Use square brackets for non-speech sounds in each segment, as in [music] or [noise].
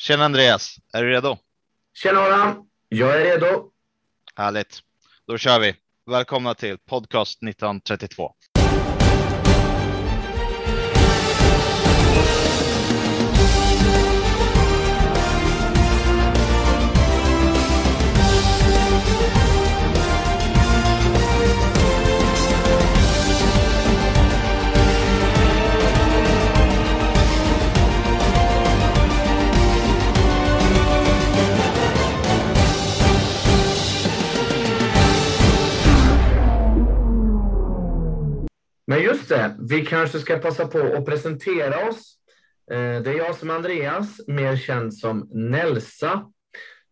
Tjena Andreas, är du redo? Tjena Adam, jag är redo. Härligt, då kör vi. Välkomna till podcast 1932. Men just det, vi kanske ska passa på att presentera oss. Eh, det är jag som är Andreas, mer känd som Nelsa.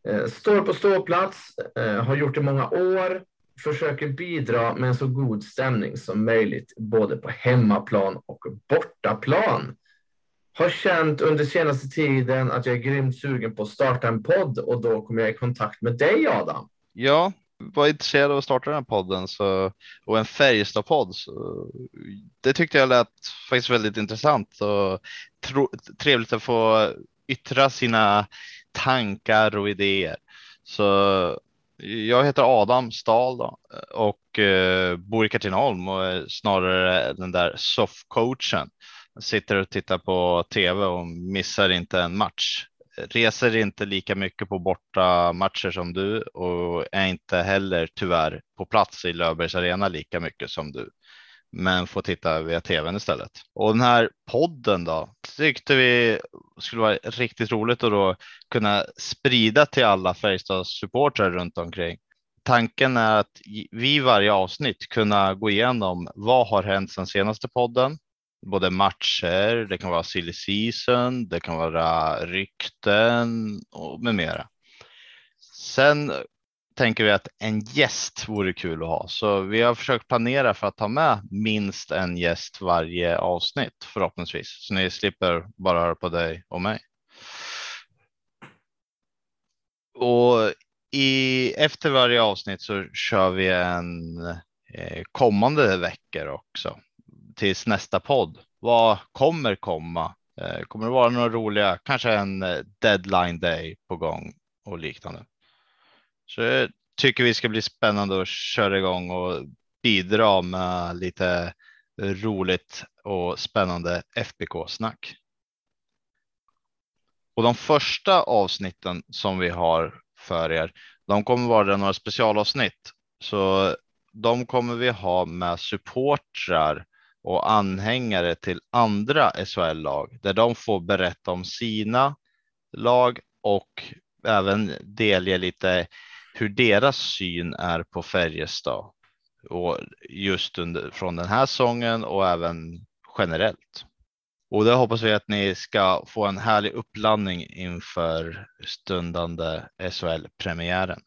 Eh, står på ståplats, eh, har gjort det i många år, försöker bidra med en så god stämning som möjligt, både på hemmaplan och bortaplan. Har känt under senaste tiden att jag är grymt sugen på att starta en podd och då kom jag i kontakt med dig Adam. Ja, var intresserad av att starta den här podden så, och en Färjestad-podd. Det tyckte jag lät faktiskt väldigt intressant och tro, trevligt att få yttra sina tankar och idéer. Så jag heter Adam Stahl då, och eh, bor i Katrineholm och är snarare den där soffcoachen. Sitter och tittar på tv och missar inte en match reser inte lika mycket på borta matcher som du och är inte heller tyvärr på plats i Löfbergs arena lika mycket som du. Men får titta via tvn istället. Och den här podden då tyckte vi skulle vara riktigt roligt att då kunna sprida till alla Färjestads supportrar runt omkring. Tanken är att vi varje avsnitt kunna gå igenom vad har hänt sedan senaste podden? Både matcher, det kan vara silly season, det kan vara rykten och med mera. Sen tänker vi att en gäst vore kul att ha, så vi har försökt planera för att ta med minst en gäst varje avsnitt förhoppningsvis, så ni slipper bara höra på dig och mig. Och i, efter varje avsnitt så kör vi en eh, kommande veckor också tills nästa podd. Vad kommer komma? Eh, kommer det vara några roliga, kanske en eh, deadline day på gång och liknande. Så jag tycker vi ska bli spännande att köra igång och bidra med lite roligt och spännande FBK snack. Och de första avsnitten som vi har för er, de kommer vara några specialavsnitt. Så de kommer vi ha med supportrar och anhängare till andra SHL-lag där de får berätta om sina lag och även delge lite hur deras syn är på Färjestad och just under, från den här säsongen och även generellt. Och det hoppas vi att ni ska få en härlig uppladdning inför stundande SHL-premiären.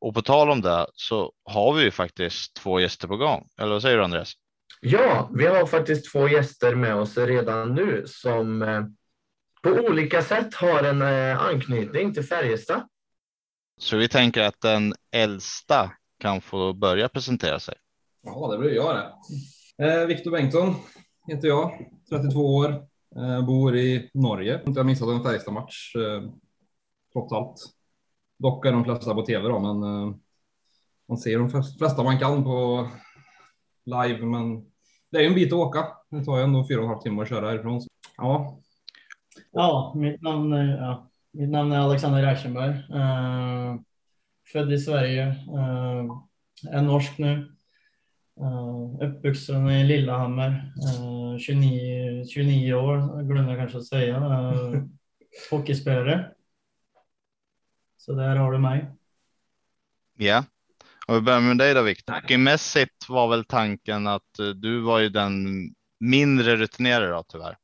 Och på tal om det så har vi ju faktiskt två gäster på gång. Eller vad säger du Andreas? Ja, vi har faktiskt två gäster med oss redan nu som eh, på olika sätt har en eh, anknytning till Färjestad. Så vi tänker att den äldsta kan få börja presentera sig. Ja, det blir jag det. Eh, Viktor Bengtsson heter jag, 32 år, eh, bor i Norge. Jag har missat en Färjestad-match eh, trots allt. Dock är de flesta på tv då, men eh, man ser de flesta man kan på live, men det är ju en bit att åka. Det tar ju ändå fyra och en halv timme att köra härifrån. Ja. Ja, mitt namn är, ja, mitt namn är Alexander Reichenberg. Uh, född i Sverige. Uh, är norsk nu. Uh, uppvuxen i Lillehammer. Uh, 29, 29 år, glömde jag kanske att säga. Uh, hockeyspelare. Så där har du mig. Ja, om vi börjar med dig då Viktor. Hockeymässigt var väl tanken att eh, du var ju den mindre rutinerade då tyvärr.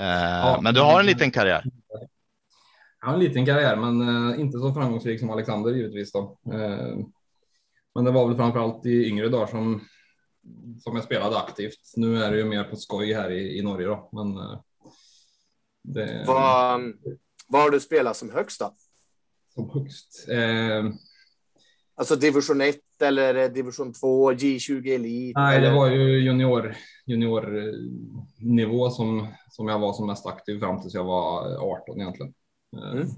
Eh, ja, men du har en liten karriär. Jag har en liten karriär, men eh, inte så framgångsrik som Alexander givetvis då. Men det var väl framför allt i yngre dagar som som jag spelade aktivt. Nu är det ju mer på skoj här i, i Norge då, men. Det... Vad, vad har du spelat som högst då? Som högst? Eh, Alltså division 1 eller division 2, J20 Elite? Nej, eller? det var ju junior, juniornivå som, som jag var som mest aktiv fram tills jag var 18 egentligen. Eh, Mm.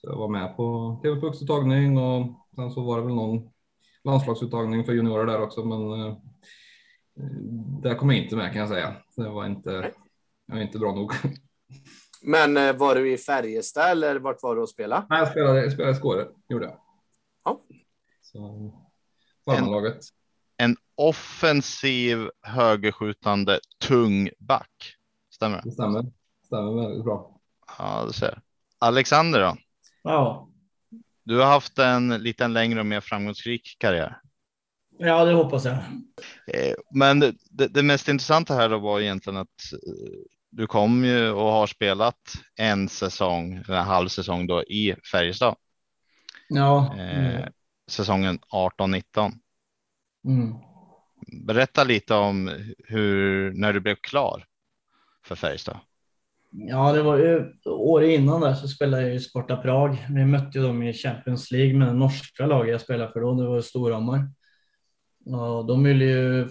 Så jag var med på TV Pucks-uttagning och sen så var det väl någon landslagsuttagning för juniorer där också, men eh, där kom jag inte med kan jag säga. Det var inte, jag var inte bra nog. Men eh, var du i Färjestad eller vart var du och spela? Nej, jag spelade, jag spelade i Skåre, gjorde jag. Ja. Så, farmarlaget. En offensiv högerskjutande tung back. Stämmer det? Det stämmer. Stämmer väldigt bra. Ja, du ser. Alexander då? Ja, Du har haft en lite längre och mer framgångsrik karriär. ja det hoppas jag. Eh, Men det, det mest intressanta här då var egentligen att eh, du kom ju och har spelat en säsong, en halv säsong då i Färjestad. Ja, Eh, säsongen 18-19. mm. Berätta lite om hur, när du blev klar för Färjestad. ja det var ju året innan där så spelade jag i Sparta Prag. Vi mötte ju dem i Champions League med det norska laget jag spelade för då. Det var Storhammar. Och de ville ju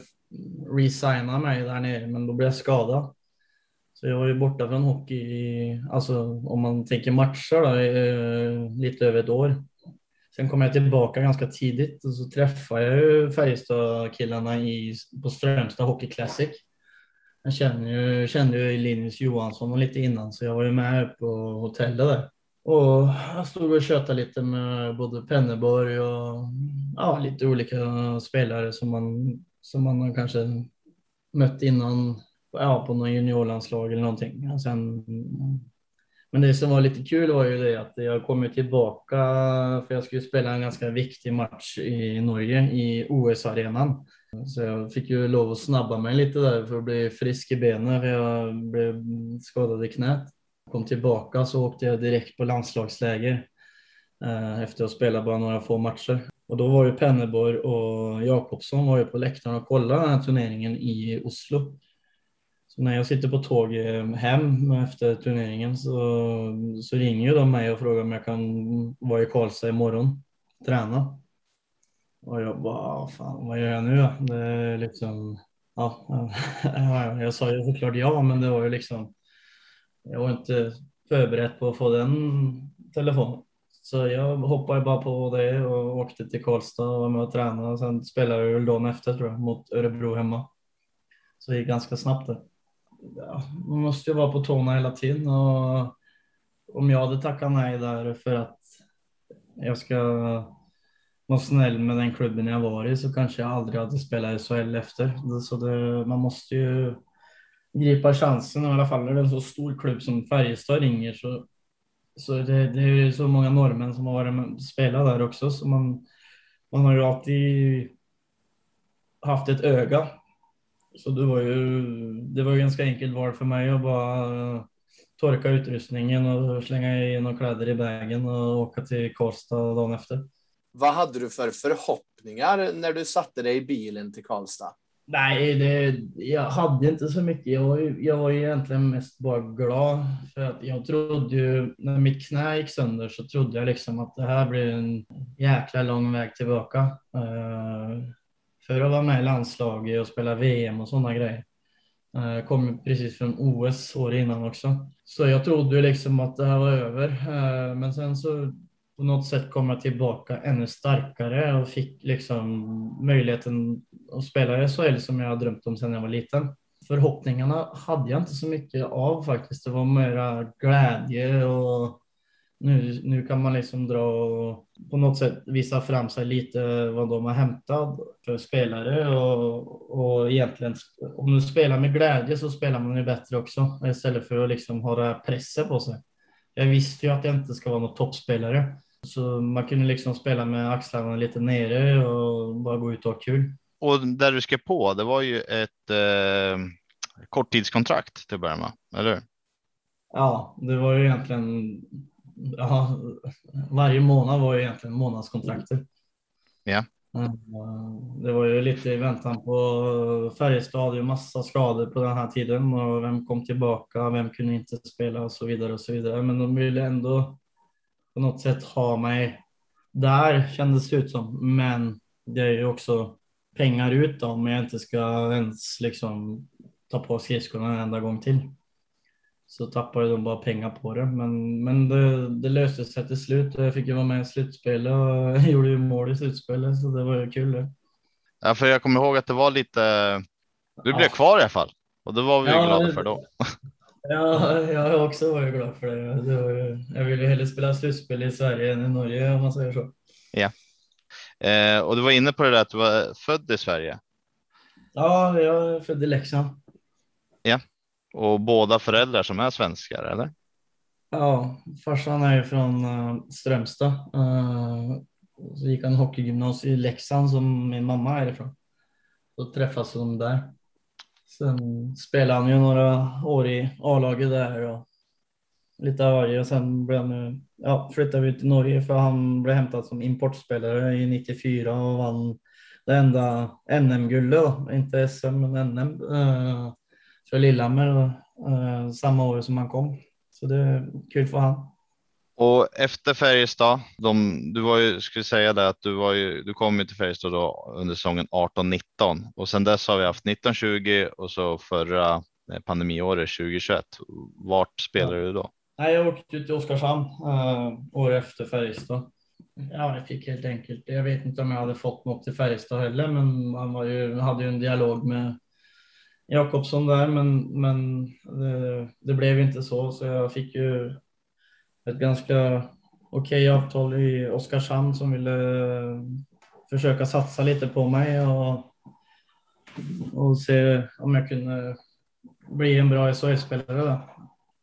resigna mig där nere, men då blev jag skadad. Så jag var ju borta från hockey i, alltså om man tänker matcher då, eh, lite över ett år. Sen kom jag tillbaka ganska tidigt och så träffade jag ju Färjestad-killarna i, på Strömstad Hockey Classic. Jag kände ju, kände ju Linus Johansson och lite innan så jag var ju med på hotellet där. Och jag stod och tjötade lite med både Penneborg och ja, lite olika spelare som man, som man har kanske mött innan ja, på någon juniorlandslag eller någonting. Och sen, men det som var lite kul var ju det att jag kom ju tillbaka för jag skulle spela en ganska viktig match i Norge i OS-arenan. Så jag fick ju lov att snabba mig lite där för att bli frisk i benen för jag blev skadad i knät. Kom tillbaka så åkte jag direkt på landslagsläger eh, efter att ha spelat bara några få matcher. Och då var ju Penneborg och Jakobsson var ju på läktaren och kollade den här turneringen i Oslo. Så när jag sitter på tåg eh, hem efter turneringen så, så ringer ju de mig och frågar om jag kan vara i Karlstad imorgon och träna. Och jag bara, ah, fan vad gör jag nu då? Det är liksom, ja, ja, [laughs] jag sa ju såklart ja, men det var ju liksom, jag var inte förberedd på att få den telefonen. Så jag hoppade bara på det och åkte till Karlstad och var med och tränade. Och sen spelade jag väl dagen efter tror jag, mot Örebro hemma. Så det gick ganska snabbt det. Ja, man måste ju vara på tårna hela tiden och om jag hade tackat nej där för att jag ska vara snäll med den klubben jag var i så kanske jag aldrig hade spelat i SHL efter. Så det, man måste ju gripa chansen i alla fall när det är en så stor klubb som Färjestad ringer så, så det, det är ju så många norrmän som har varit med, spelat där också så man, man har ju alltid haft ett öga. Så det var ju, det var ju ganska enkelt val för mig att bara torka utrustningen och slänga i några kläder i vägen och åka till Karlstad dagen efter. Vad hade du för förhoppningar när du satte dig i bilen till Karlstad? Nej, det, jag hade inte så mycket. Jag var, ju, jag var egentligen mest bara glad för att jag trodde ju när mitt knä gick sönder så trodde jag liksom att det här blir en jäkla lång väg tillbaka. För att vara med i landslaget och spela VM och sådana grejer. Jag kom precis från OS år innan också. Så jag trodde ju liksom att det här var över. Eh, men sen så på något sätt kom jag tillbaka ännu starkare och fick liksom möjligheten att spela i SHL som jag har drömt om sedan jag var liten. Förhoppningarna hade jag inte så mycket av faktiskt. Det var mera glädje och nu, nu kan man liksom dra och på något sätt visa fram sig lite vad de har hämtat för spelare och, och egentligen om du spelar med glädje så spelar man ju bättre också istället för att liksom ha det här pressen på sig. Jag visste ju att jag inte ska vara någon toppspelare. Så man kunde liksom spela med axlarna lite nere och bara gå ut och ha kul. Och där du skrev på, det var ju ett eh, korttidskontrakt till att börja med, eller hur? Ja, det var ju egentligen, ja, varje månad var ju egentligen månadskontrakter. Ja. Det var ju lite i väntan på Färjestad, ju massa skador på den här tiden och vem kom tillbaka, vem kunde inte spela och så vidare och så vidare. Men de ville ändå på något sätt ha mig där kändes det ut som. Men det är ju också pengar ut om jag inte ska ens liksom ta på skridskorna en enda gång till. Så tappade de bara pengar på det. Men, men det, det löste sig till slut och jag fick ju vara med i slutspelet och [laughs] gjorde ju mål i slutspelet så det var ju kul det. Ja, för jag kommer ihåg att det var lite. Du blev Ja. kvar i alla fall och det var vi Ja, glada för då. [laughs] Ja, jag har också varit glad för det. det var jag vill ju hellre spela slutspel i Sverige än i Norge om man säger så. Eh, och du var inne på det där att du var född i Sverige Ja, jag är född i Leksand och båda föräldrar som är svenskar eller? Ja, farsan är ju från eh, Strömstad. Eh, så gick han hockeygymnasium i Leksand som min mamma är ifrån. Då träffas de där. Sen spelade han ju några år i A-laget där och lite av varje och sen blev han, ju- ja, flyttade vi till Norge för han blev hämtad som importspelare i 94 och vann det enda NM-guldet inte SM men NM eh, för Lillehammer eh, samma år som han kom. Så det är kul för han. Och efter Färjestad, de, du var ju, skulle säga det att du var ju, du kom ju till Färjestad då under säsongen 18-19 och sen dess har vi haft 19-20 och så förra eh, pandemiåret 2021. Vart spelar du då? Nej, jag åkte ut till Oskarshamn uh, år efter Färjestad. Ja, jag fick helt enkelt. Jag vet inte om jag hade fått något till Färjestad heller, men man var ju, hade ju en dialog med Jakobsson där, men, men det, det blev inte så, så jag fick ju ett ganska okej avtal i Oskarshamn som ville försöka satsa lite på mig och, och se om jag kunde bli en bra SHL-spelare.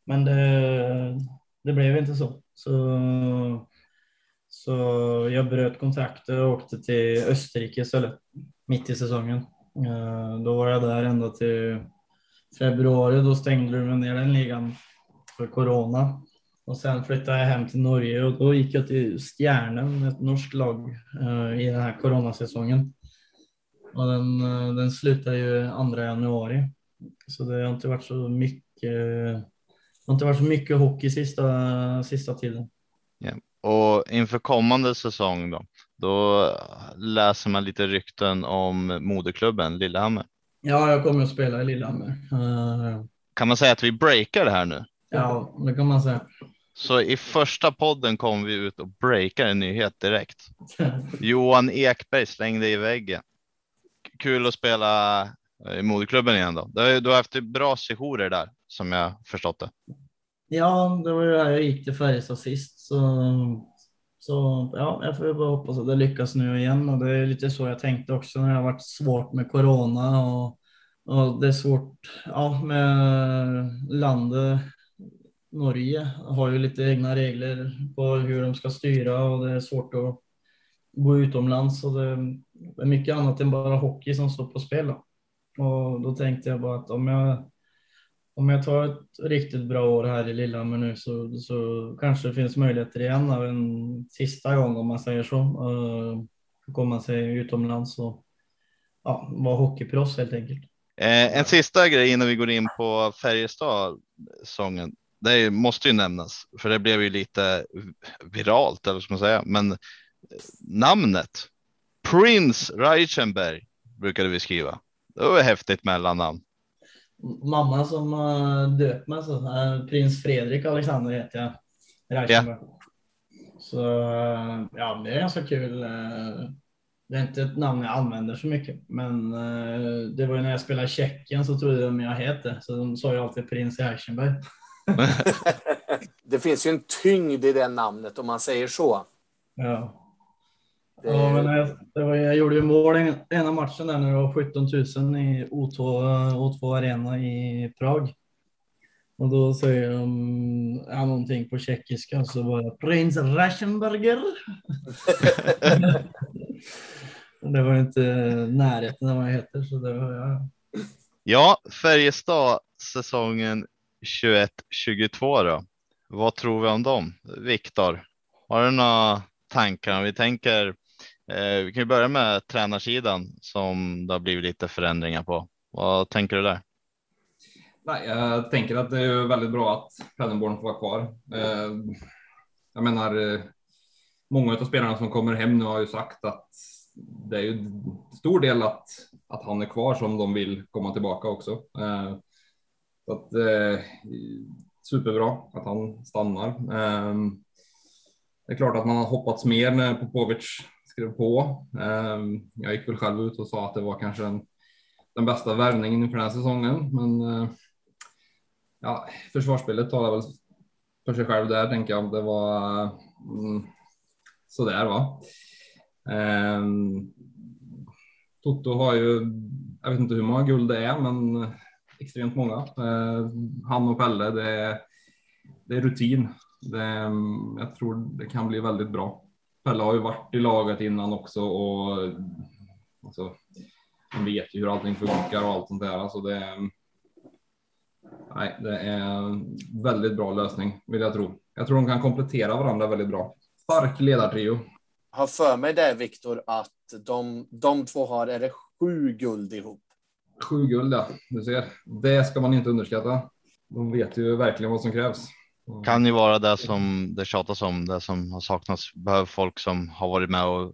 Men det, det blev inte så. så. Så jag bröt kontraktet och åkte till Österrike istället, mitt i säsongen. Eh, då var jag där ända till februari, då stängde de ner den ligan för corona. Och sen flyttade jag hem till Norge och då gick jag till Stjärnen, ett norskt lag, eh, i den här coronasäsongen. Och den, eh, den slutade ju 2 januari. Så det har inte varit så mycket, det har inte varit så mycket hockey sista, sista tiden. Och inför kommande säsong då, då läser man lite rykten om moderklubben Lillehammer. Ja, jag kommer att spela i Lillehammer. Eh, Kan man säga att vi breakar det här nu? Ja, det kan man säga. Så i första podden kom vi ut och breakar en nyhet direkt. [laughs] Johan Ekberg slängde i väggen. Kul att spela eh, i moderklubben igen då. Du har, haft bra sessioner där som jag förstått det. Ja, det var ju där jag gick till Färjestad sist. Så, så ja, jag får bara hoppas att det lyckas nu igen. Och det är lite så jag tänkte också när det har varit svårt med corona. Och, och det är svårt ja, med landet. Norge har ju lite egna regler på hur de ska styra och det är svårt att gå utomlands. Och det är mycket annat än bara hockey som står på spel. Då. Och då tänkte jag bara att om jag om jag tar ett riktigt bra år här i Lillehammer nu så, så kanske det finns möjligheter igen en sista gång om man säger så. Uh, komma sig utomlands och ja, vara hockeyproffs helt enkelt. Eh, en sista grej innan vi går in på Färjestad-sången. Det måste ju nämnas, för det blev ju lite viralt, eller vad ska man säga. Men eh, namnet Prince Reichenberg brukade vi skriva. Det var ett häftigt mellannamn. Mamma som uh, döpt mig så, uh, prins Fredrik Alexander heter jag. Reichenberg. Så uh, ja, det är ganska kul. Uh, det är inte ett namn jag använder så mycket, men uh, det var ju när jag spelade i Tjeckien så trodde de jag hette, så de sa ju alltid prins Reichenberg. [laughs] [laughs] det finns ju en tyngd i det namnet om man säger så. Ja. Det- Ja, men jag, det var, jag gjorde ju mål en, ena matchen där när det var 17 000 i O2, O2 Arena i Prag. Och då säger de ja, någonting på tjeckiska så det Prins Raschenberger. [laughs] det var inte närheten av vad jag heter så det var ja. Ja, Färjestad säsongen 21-22 då. Vad tror vi om dem? Viktor, har du några tankar? Vi tänker, Eh, vi kan ju börja med tränarsidan som det har blivit lite förändringar på. Vad tänker du där? Nej, jag tänker att det är väldigt bra att Paderborn får vara kvar. Eh, jag menar, eh, många av spelarna som kommer hem nu har ju sagt att det är ju stor del att, att han är kvar som de vill komma tillbaka också. Så att, superbra att han stannar. Det är klart att man har hoppats mer när Popovic skrev på. Ehm, jag gick väl själv ut och sa att det var kanske den, den bästa värvningen inför den här säsongen, men eh, ja, försvarsspelet talar väl för sig själv där tänker jag. Det var mm, sådär va. Ehm, Toto har ju, jag vet inte hur många guld det är, men extremt många. Ehm, han och Pelle, det är, det är rutin. Det, mm, jag tror det kan bli väldigt bra. Pelle har ju varit i laget innan också och alltså, man vet ju hur allting funkar och allt sånt där. Alltså det, nej, det är väldigt bra lösning vill jag tro. Jag tror de kan komplettera varandra väldigt bra. Stark ledartrio. Har för mig det, Viktor, att de, de två har, är det sju guld ihop? Sju guld, ja. Du ser. Det ska man inte underskatta. De vet ju verkligen vad som krävs. Kan ju vara det som det tjatas om, det som har saknats. Behöver folk som har varit med och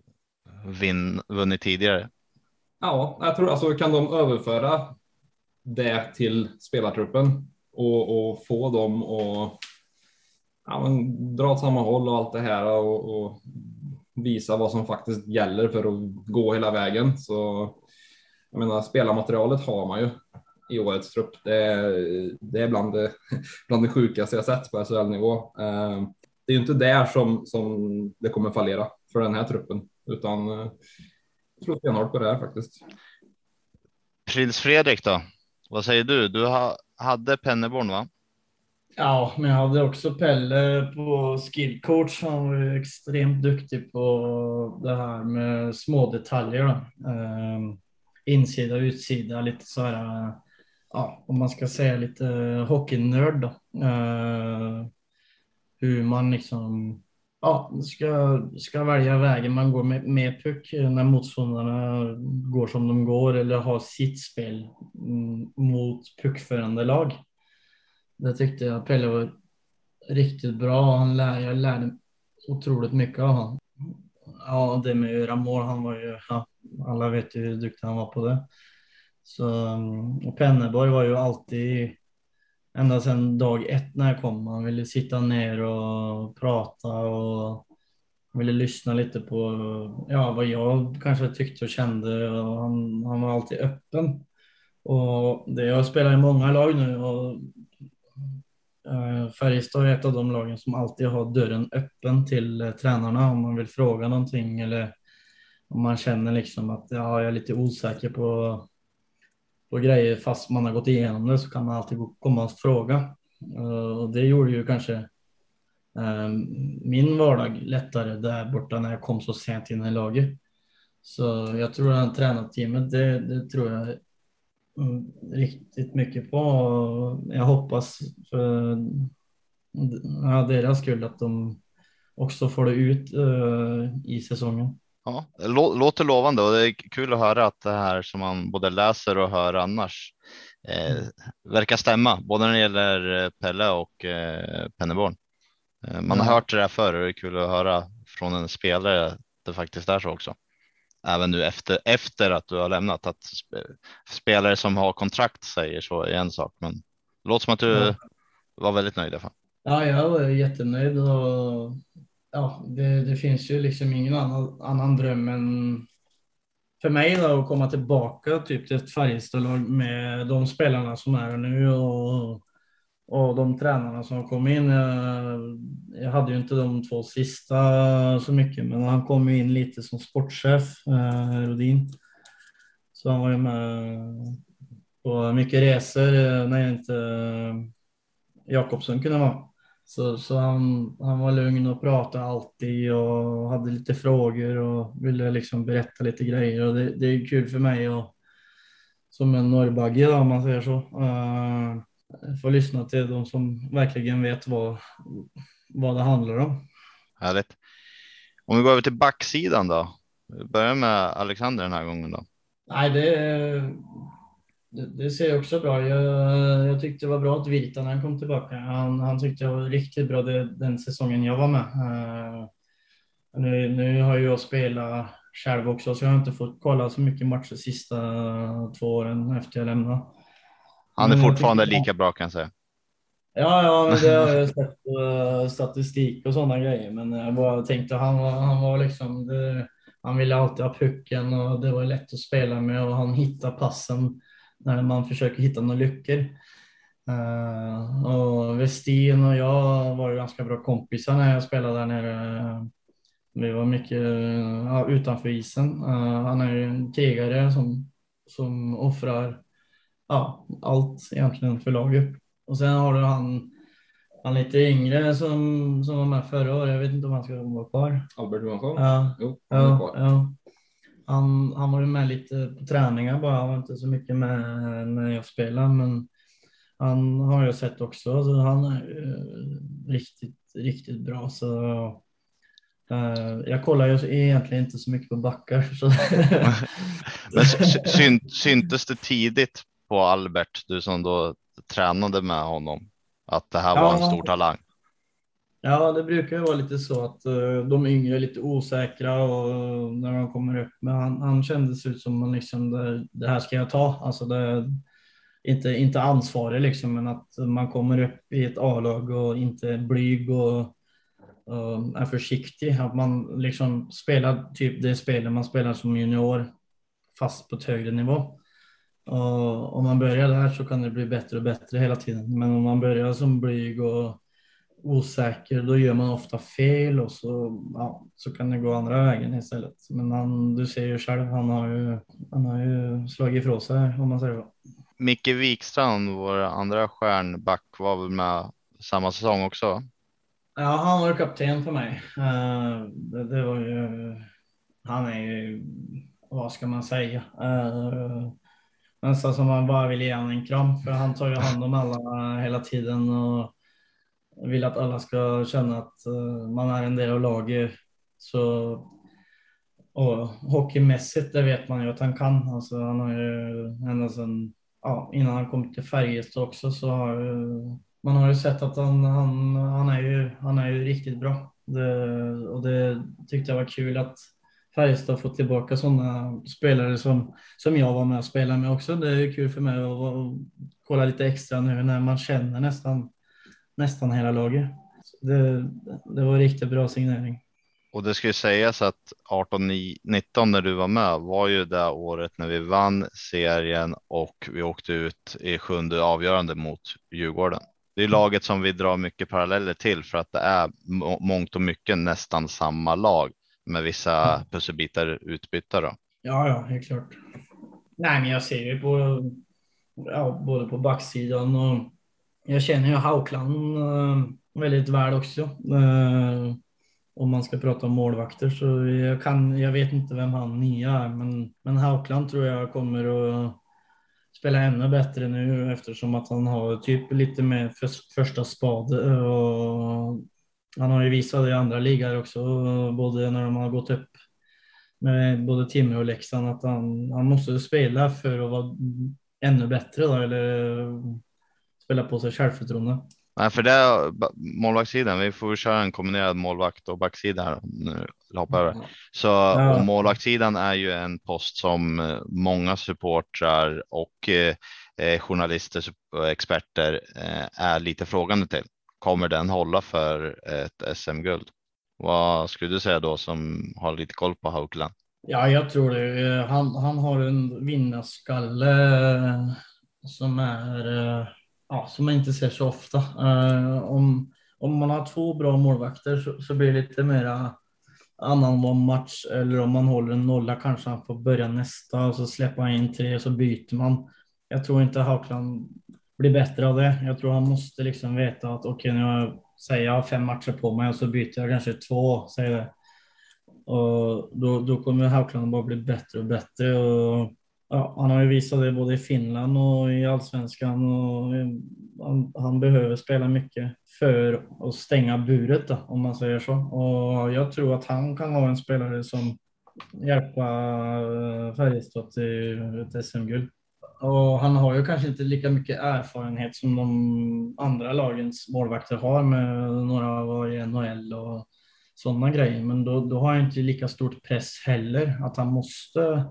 vinn, vunnit tidigare. Ja, jag tror alltså kan de överföra det till spelartruppen och, och få dem att ja, men, dra åt samma håll och allt det här och, och, visa vad som faktiskt gäller för att gå hela vägen. Så jag menar, spelarmaterialet har man ju i årets trupp. Det är, det är bland, det, [laughs] bland det sjukaste jag sett på SHL-nivå. Eh, det är ju inte där som, som det kommer fallera för den här truppen, utan eh, jag tror stenhårt på det här faktiskt. Prins Fredrik då? Vad säger du? Du ha, hade Penneborn va? Ja, men jag hade också Pelle på skillcoach. Han var extremt duktig på det här med små detaljer. Då. Eh, insida och utsida, lite så här, ja, om man ska säga lite hockeynörd då. Eh, hur man liksom ja, ska, ska välja vägen man går med, med puck när motståndarna går som de går eller har sitt spel mm, mot puckförande lag. Det tyckte jag Pelle var riktigt bra. Han lär, jag lärde otroligt mycket av honom. Ja, det med att göra mål, han var ju, ja, alla vet ju hur duktig han var på det. Så, mm, och Penneborg var ju alltid, ända sedan dag ett när jag kom, han ville sitta ner och prata och ville lyssna lite på ja, vad jag kanske tyckte och kände. Och han, han var alltid öppen. Och det, jag spelar i många lag nu och eh, Färjestad är ett av de lagen som alltid har dörren öppen till eh, tränarna om man vill fråga någonting eller om man känner liksom att ja, jag är lite osäker på, på grejer fast man har gått igenom det så kan man alltid komma och fråga. Eh, och det gjorde ju kanske ehm, min vardag lättare där borta när jag kom så sent in i laget. Så jag tror att tränarteamet, det, det tror jag mm, riktigt mycket på. Jag hoppas för ja, deras skull att de också får det ut eh, i säsongen. Ja, det låter lovande och det är kul att höra att det här som man både läser och hör annars eh, verkar stämma, både när det gäller eh, Pelle och eh, Penneborn. Eh, man har mm. hört det där förr och det är kul att höra från en spelare att det faktiskt är så också även nu efter, efter att du har lämnat. Att spelare som har kontrakt säger så är en sak, men det låter som att du ja. var väldigt nöjd i alla fall. Ja, jag var jättenöjd och ja, det, det finns ju liksom ingen annan, annan dröm än för mig då, att komma tillbaka typ till ett Färjestadlag med de spelarna som är nu och och de tränarna som kom in, jag, jag, hade ju inte de två sista så mycket, men han kom ju in lite som sportchef, eh, Rodin. Så han var ju med på mycket resor eh, när inte eh, Jakobsson kunde vara. Så, så han, han var lugn och pratade alltid och hade lite frågor och ville liksom berätta lite grejer. Och det, det är kul för mig och, som en norrbagge om man säger så. Uh, få lyssna till de som verkligen vet vad, vad det handlar om. Härligt. Om vi går över till backsidan då. Börjar med Alexander den här gången då. Nej, det, det, det ser jag också bra. Jag, jag tyckte det var bra att Vita när han kom tillbaka. Han, han tyckte jag var riktigt bra det, den säsongen jag var med. Uh, nu, nu har jag spelat själv också, så jag har inte fått kolla så mycket matcher sista två åren efter jag lämnade. Han är fortfarande lika bra kan jag säga. Ja, ja, men det har jag [laughs] sett uh, statistik och sådana grejer. Men jag bara tänkte han var, han var liksom, det, han ville alltid ha pucken och det var lätt att spela med och han hittar passen när man försöker hitta några luckor. Uh, och Westin och jag var ganska bra kompisar när jag spelade där nere. Vi var mycket uh, utanför isen. Uh, han är en krigare som, som offrar ja, allt egentligen för laget. Och sen har du han, han lite yngre som, som var med förra året. Jag vet inte om han ska vara kvar. Albert Johansson? Ja, Jo, han är kvar. ja. Han, han var ju med lite på träningar bara. Han var inte så mycket med när jag spelade. Men han har jag sett också. Så han är eh, riktigt, riktigt bra. Så, eh, jag kollar ju egentligen inte så mycket på backar. Så. [laughs] Men sy- syn, syntes det tidigt på Albert, du som då tränade med honom, att det här var en Ja. stor talang? Ja, det brukar ju vara lite så att eh, de yngre är lite osäkra och eh, när de kommer upp. Men han, han kändes ut som man liksom, det, det här ska jag ta. Alltså det, inte, inte ansvarig liksom, men att man kommer upp i ett A-lag och inte är blyg och, och är försiktig. Att man liksom spelar typ det spelet man spelar som junior fast på ett högre nivå. Och om man börjar där så kan det bli bättre och bättre hela tiden. Men om man börjar som blyg och osäker, då gör man ofta fel och så, ja, så kan det gå andra vägen istället. Men han, du ser ju själv, han har ju, han har ju slagit ifrån sig om man säger så. Micke Wikstrand, vår andra stjärnback, var väl med samma säsong också? Ja, han var kapten för mig. Eh, det, det var ju, han är ju, vad ska man säga? Uh, nästan som man bara vill ge honom en kram, för han tar ju hand om alla hela tiden och vill att alla ska känna att eh, man är en del av laget. Så, och hockeymässigt, det vet man ju att han kan. Alltså, han har ju ända sedan ja, innan han kom till Färjestad också så har ju, man har ju sett att han, han, han, är, ju, han är ju riktigt bra. Det, och det tyckte jag var kul att Färjestad fått tillbaka sådana spelare som, som jag var med och spelade med också. Det är ju kul för mig att, att kolla lite extra nu när man känner nästan, nästan hela laget. Det, det var en riktigt bra signering. Och det ska ju sägas att 18-19 när du var med var ju det året när vi vann serien och vi åkte ut i sjunde avgörande mot Djurgården. Det är laget som vi drar mycket paralleller till för att det är må- mångt och mycket nästan samma lag med vissa pusselbitar utbytta då. Ja, ja, helt klart. Nej, men jag ser ju på ja, både på backsidan och jag känner ju Haukland eh, väldigt väl också. Eh, om man ska prata om målvakter så jag kan, jag vet inte vem han nya är, men, men Haukland tror jag kommer att spela ännu bättre nu eftersom att han har typ lite mer för, första spade eh, och han har ju visat det i andra ligor också, både när de har gått upp med både Timrå och Leksand att han, han måste spela för att vara ännu bättre då, eller spela på sig självförtroende. Nej, för det målvaktssidan. Vi får köra en kombinerad målvakt och backsida här. Nu över. Så Ja. målvaktssidan är ju en post som eh, många supportrar och eh, eh, journalister och experter eh, är lite frågande till. Kommer den hålla för ett SM-guld? Vad skulle du säga då som har lite koll på Haukland? Ja, jag tror det. Han, han har en vinnarskalle eh, som är eh, ja, som man inte ser så ofta. Eh, Om, om man har två bra målvakter så, så blir det lite mera annan match eller om man håller en nolla kanske han får börja nästa och så släpper han in tre och så byter man. Jag tror inte Haukland blir bättre av det. Jag tror han måste liksom veta att okej, nu har jag, säger jag har fem matcher på mig och så byter jag kanske två, säger det. Och då, då kommer Haukland bara bli bättre och bättre. Och, ja, han har ju visat det både i Finland och i allsvenskan. Och eh, han, han behöver spela mycket för att stänga buret, då, om man säger så. Och jag tror att han kan vara en spelare som hjälpa eh, Färjestad till ett SM-guld. Och han har ju kanske inte lika mycket erfarenhet som de andra lagens målvakter har med några var i NHL och sådana grejer. Men då, då har han inte lika stort press heller att han måste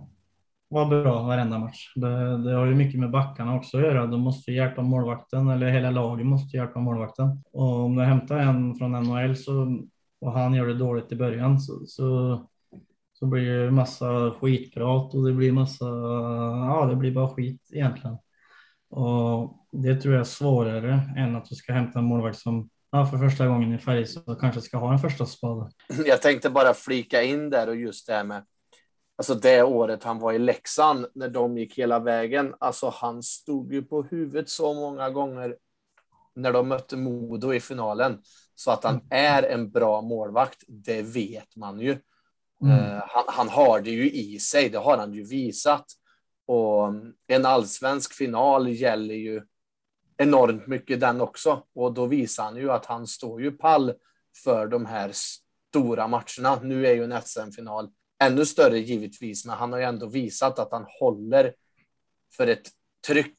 vara bra varenda match. Det, det har ju mycket med backarna också att göra. De måste hjälpa målvakten, eller hela laget måste hjälpa målvakten. Och om du hämtar en från NHL så, och han gör det dåligt i början så, så, så blir det massa skitprat och det blir massa, ja det blir bara skit egentligen. Och det tror jag är svårare än att du ska hämta en målvakt som ja, för första gången i Färjestad kanske ska ha en första spade. Jag tänkte bara flika in där och just det här med Alltså det året han var i Leksand när de gick hela vägen. Alltså han stod ju på huvudet så många gånger när de mötte Modo i finalen så att han är en bra målvakt. Det vet man ju. Mm. Uh, han, han, har det ju i sig. Det har han ju visat. Och en allsvensk final gäller ju enormt mycket den också. Och då visar han ju att han står ju pall för de här stora matcherna. Nu är ju en SM-final ännu större givetvis, men han har ju ändå visat att han håller för ett tryck,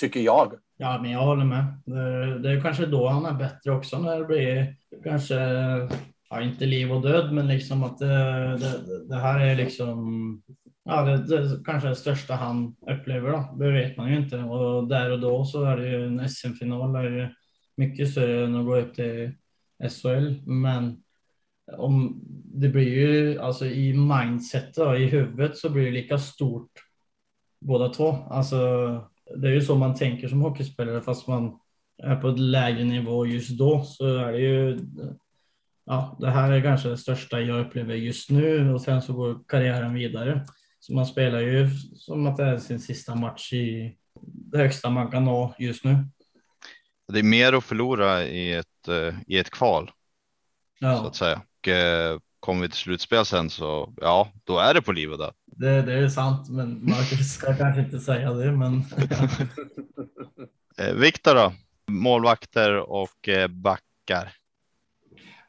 tycker jag. Ja, men jag håller med. Det, det är kanske då han är bättre också när det blir kanske, ja, inte liv och död, men liksom att det, det, det här är liksom, ja, det, det kanske är det största han upplever då. Det vet man ju inte och där och då så är det ju en SM-final är ju mycket större än att gå upp till SHL, men om det blir ju alltså i mindset i huvudet så blir det lika stort båda två. Alltså, det är ju så man tänker som hockeyspelare fast man är på ett lägre nivå just då så är det ju. Ja, det här är kanske det största jag upplever just nu och sen så går karriären vidare. Så man spelar ju som att det är sin sista match i det högsta man kan nå just nu. Det är mer att förlora i ett, eh, i ett kval. Ja. Så att säga. Och eh, kommer vi till slutspel sen så ja, då är det på liv och död. Det, det är sant, men Marcus ska [laughs] kanske inte säga det. Men [laughs] eh, Viktor då? Målvakter och eh, backar.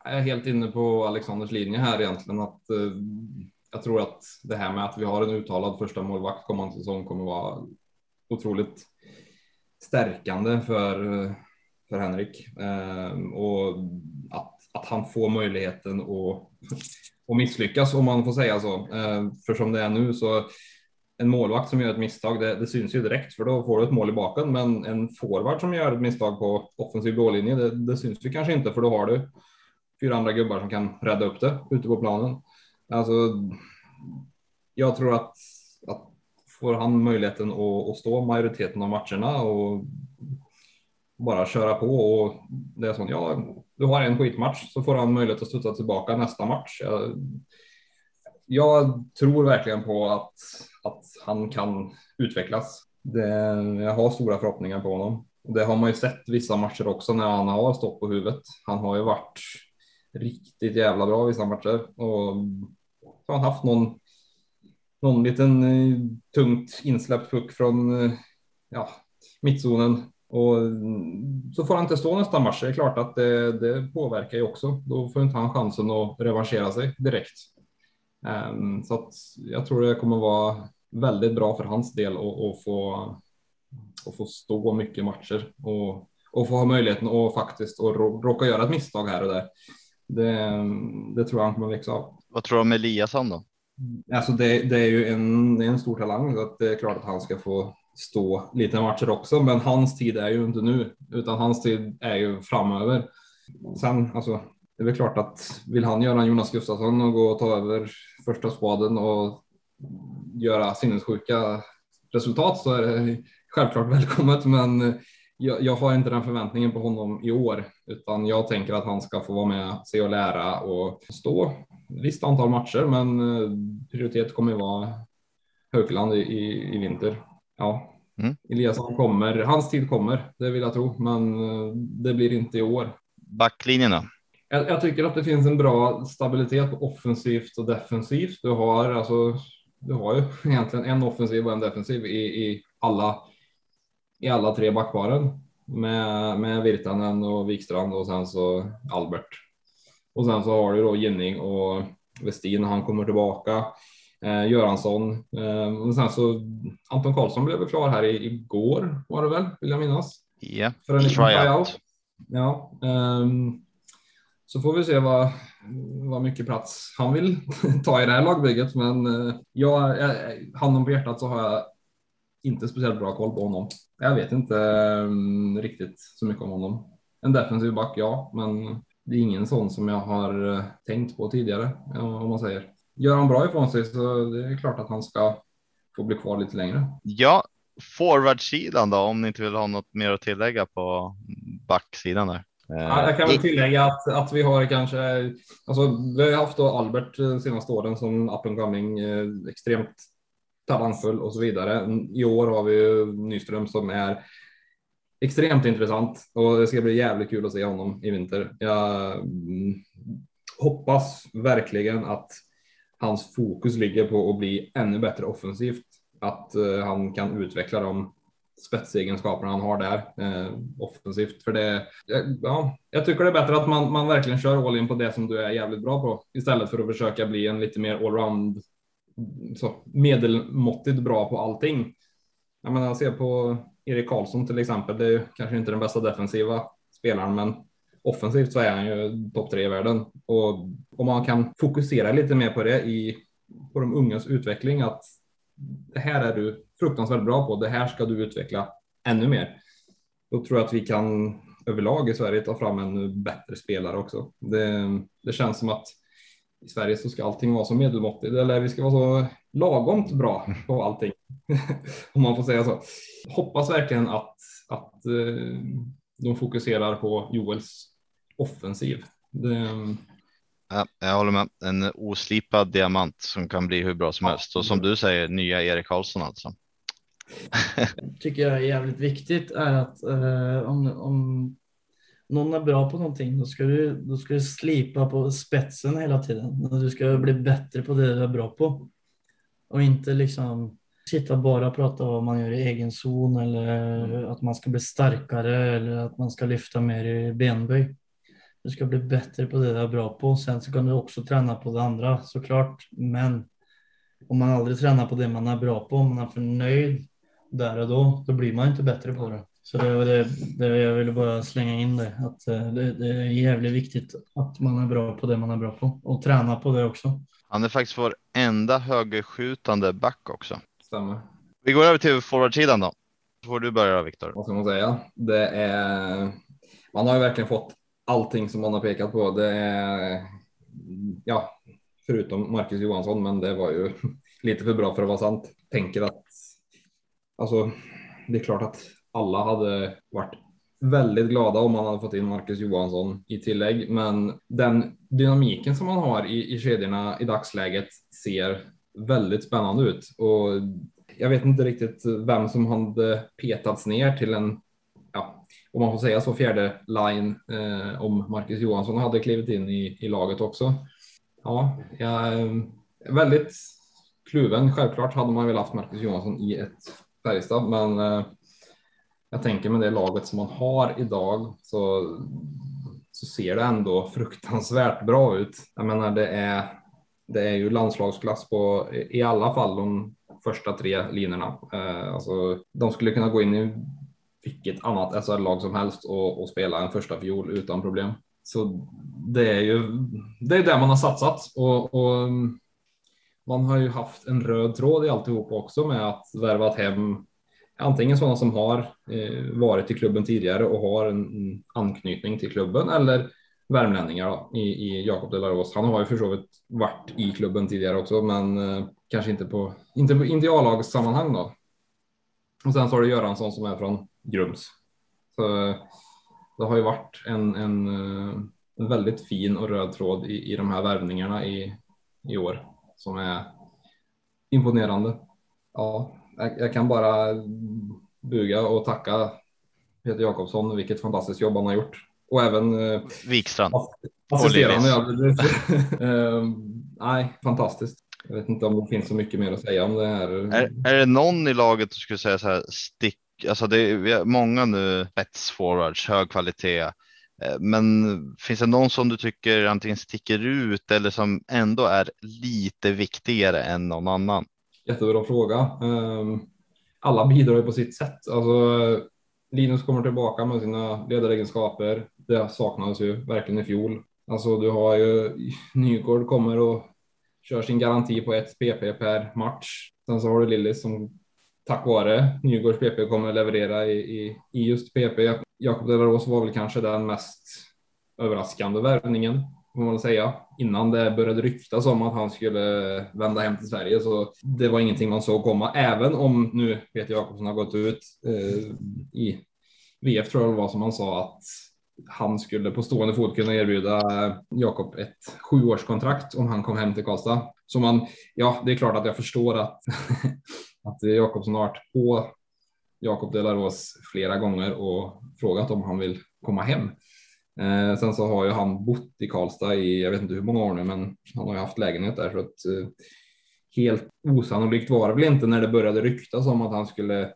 Jag är helt inne på Alexanders linje här egentligen. Att, eh, jag tror att det här med att vi har en uttalad första målvakt kommande säsong kommer vara otroligt stärkande för, för Henrik. Eh, och att att han får möjligheten att, att misslyckas om man får säga så. Eh, för som det är nu så en målvakt som gör ett misstag, det, det syns ju direkt för då får du ett mål i baken. Men en forward som gör ett misstag på offensiv blålinje, det, det syns ju kanske inte för då har du fyra andra gubbar som kan rädda upp det ute på planen. Alltså, jag tror att, att får han möjligheten att, att stå majoriteten av matcherna och bara köra på och det är sånt. Ja, du har en skitmatch så får han möjlighet att studsa tillbaka nästa match. Jag, jag tror verkligen på att, att han kan utvecklas. Det, jag har stora förhoppningar på honom. Det har man ju sett vissa matcher också när han har stått på huvudet. Han har ju varit riktigt jävla bra vissa matcher och så har han haft någon, någon liten eh, tungt insläppt puck från eh, ja, mittzonen och så får han inte stå nästa match. Det är klart att det, det påverkar ju också. Då får inte han chansen att revanschera sig direkt. Um, så att jag tror det kommer vara väldigt bra för hans del att, få, att få stå mycket matcher och, och få ha möjligheten att faktiskt att råka göra ett misstag här och där. Det, det tror jag han kommer växa av. Vad tror du om Eliasson då? Alltså det, det är ju en, det är en stor talang så att det är klart att han ska få stå lite matcher också, men hans tid är ju inte nu, utan hans tid är ju framöver. Sen, alltså, det är väl klart att vill han göra en Jonas Gustafsson och gå och ta över första spaden och göra sinnessjuka resultat så är det självklart välkommet, men jag, jag, har inte den förväntningen på honom i år, utan jag tänker att han ska få vara med, se och lära och stå visst antal matcher, men eh, prioritet kommer ju vara Högland i, i, i vinter. Ja, mm. Eliasson kommer. Hans tid kommer, det vill jag tro, men eh, det blir inte i år. Backlinjen då? Jag, jag tycker att det finns en bra stabilitet offensivt och defensivt. Du har alltså. Du har ju [laughs] egentligen en offensiv och en defensiv i, i alla. I alla tre backparen med med Virtanen och Wikstrand och sen så Albert. Och sen så har du då Ginning och Westin. Han kommer tillbaka eh, Göransson. Eh, och sen så Anton Karlsson blev klar här i, igår var det väl, vill jag minnas. Yeah. för en tryout. Ja, um, så får vi se vad, vad mycket plats han vill [laughs] ta i det här lagbygget. Men eh, jag, jag, handen på hjärtat så har jag inte speciellt bra koll på honom. Jag vet inte um, riktigt så mycket om honom. En defensiv back, ja, men det är ingen sån som jag har uh, tänkt på tidigare, om man säger. Gör han bra ifrån sig så det är klart att han ska få bli kvar lite längre. Ja, forwardsidan då, om ni inte vill ha något mer att tillägga på backsidan där. Ja, jag kan väl tillägga att, att vi har kanske, alltså vi har haft då Albert de senaste åren som up and coming, eh, extremt talangfull och så vidare. I år har vi ju Nyström som är extremt intressant och det ska bli jävligt kul att se honom i vinter. Jag mm, hoppas verkligen att hans fokus ligger på att bli ännu bättre offensivt. Att eh, han kan utveckla de spetsegenskaperna han har där eh, offensivt. För det, ja, jag tycker det är bättre att man, man verkligen kör all in på det som du är jävligt bra på istället för att försöka bli en lite mer allround så medelmåttigt bra på allting. Jag menar, jag ser på Erik Karlsson till exempel. Det är ju kanske inte den bästa defensiva spelaren, men offensivt så är han ju topp tre i världen. Och om man kan fokusera lite mer på det i på de ungas utveckling, att det här är du fruktansvärt bra på. Det här ska du utveckla ännu mer. Då tror jag att vi kan överlag i Sverige ta fram en bättre spelare också. Det, det känns som att i Sverige så ska allting vara så medelmåttigt eller vi ska vara så lagomt bra på allting. [laughs] Om man får säga så. Hoppas verkligen att, att eh, de fokuserar på Joels offensiv. Det... Ja, jag håller med. En oslipad diamant som kan bli hur bra som helst. Och som du säger, nya Erik Karlsson alltså. [laughs] tycker jag är jävligt viktigt är att eh, om, om någon är bra på någonting, då ska du, då ska du slipa på spetsen hela tiden. Du ska bli bättre på det du är bra på. Och inte liksom sitta bara och prata om vad man gör i egen zon eller att man ska bli starkare eller att man ska lyfta mer i benböj. Du ska bli bättre på det du är bra på. Sen så kan du också träna på det andra såklart. Men om man aldrig tränar på det man är bra på, om man är för nöjd där och då, då blir man inte bättre på det. Så det var det, det jag ville bara slänga in det, att eh, det, det, är jävligt viktigt att man är bra på det man är bra på och träna på det också. Han är faktiskt vår enda högerskjutande back också. Stämmer. Vi går över till forwardsidan då. Så får du börja Viktor. Vad ska man säga? Det är. Man har ju verkligen fått allting som man har pekat på. Det är. Ja, förutom Marcus Johansson, men det var ju [laughs] lite för bra för att vara sant. Tänker att. Alltså, det är klart att alla hade varit väldigt glada om man hade fått in Marcus Johansson i tillägg, men den dynamiken som man har i, i kedjorna i dagsläget ser väldigt spännande ut och jag vet inte riktigt vem som hade petats ner till en, ja, om man får säga så, fjärde line eh, om Marcus Johansson hade klivit in i, i laget också. Ja, jag är väldigt kluven. Självklart hade man väl haft Marcus Johansson i ett Färjestad, men eh, jag tänker med det laget som man har idag så, så ser det ändå fruktansvärt bra ut. Jag menar, det är, det är ju landslagsklass på i alla fall de första tre linorna. Eh, alltså, de skulle kunna gå in i vilket annat SHL-lag som helst och, och, spela en första fiol utan problem. Så det är ju det är det man har satsat och, och man har ju haft en röd tråd i alltihop också med att värvat hem antingen sådana som har eh, varit i klubben tidigare och har en anknytning till klubben eller värmlänningar då, i, i Jakob Delaros. Han har ju för varit i klubben tidigare också, men eh, kanske inte på inte på inte sammanhang då. Och sen så har du Göransson som är från Grums. Så det har ju varit en, en, eh, en väldigt fin och röd tråd i, i de här värvningarna i, i år som är imponerande. Ja, jag, jag kan bara buga och tacka Peter Jakobsson, vilket fantastiskt jobb han har gjort. Och även eh, Wikstrand. Assisterande. Ja. uh, [laughs] nej, fantastiskt. Jag vet inte om det finns så mycket mer att säga om det här. Är, är det någon i laget du skulle säga så här stick? Alltså det är många nu spetsforwards, hög kvalitet. Eh, men finns det någon som du tycker antingen sticker ut eller som ändå är lite viktigare än någon annan? Jättebra fråga. Ehm, alla bidrar ju på sitt sätt. Alltså, Linus kommer tillbaka med sina ledaregenskaper. Det saknades ju verkligen i fjol. Alltså du har ju [laughs] Nygård kommer och kör sin garanti på ett PP per match. Sen så har du Lillis som tack vare Nygårds PP kommer leverera i, i, i just PP. Jakob Delaros var väl kanske den mest överraskande värvningen får man säga innan det började ryktas om att han skulle vända hem till Sverige. Så det var ingenting man såg komma, även om nu Peter Jakobsson har gått ut eh, i VF tror jag det var som han sa att han skulle på stående fot kunna erbjuda Jakob ett sjuårskontrakt om han kom hem till Karlstad. Så man, ja, det är klart att jag förstår att, [laughs] att Jakobsson har varit på Jakob Delaros flera gånger och frågat om han vill komma hem. Eh, sen så har ju han bott i Karlstad i, jag vet inte hur många år nu, men han har ju haft lägenhet där så att eh, helt osannolikt var det väl inte när det började ryktas om att han skulle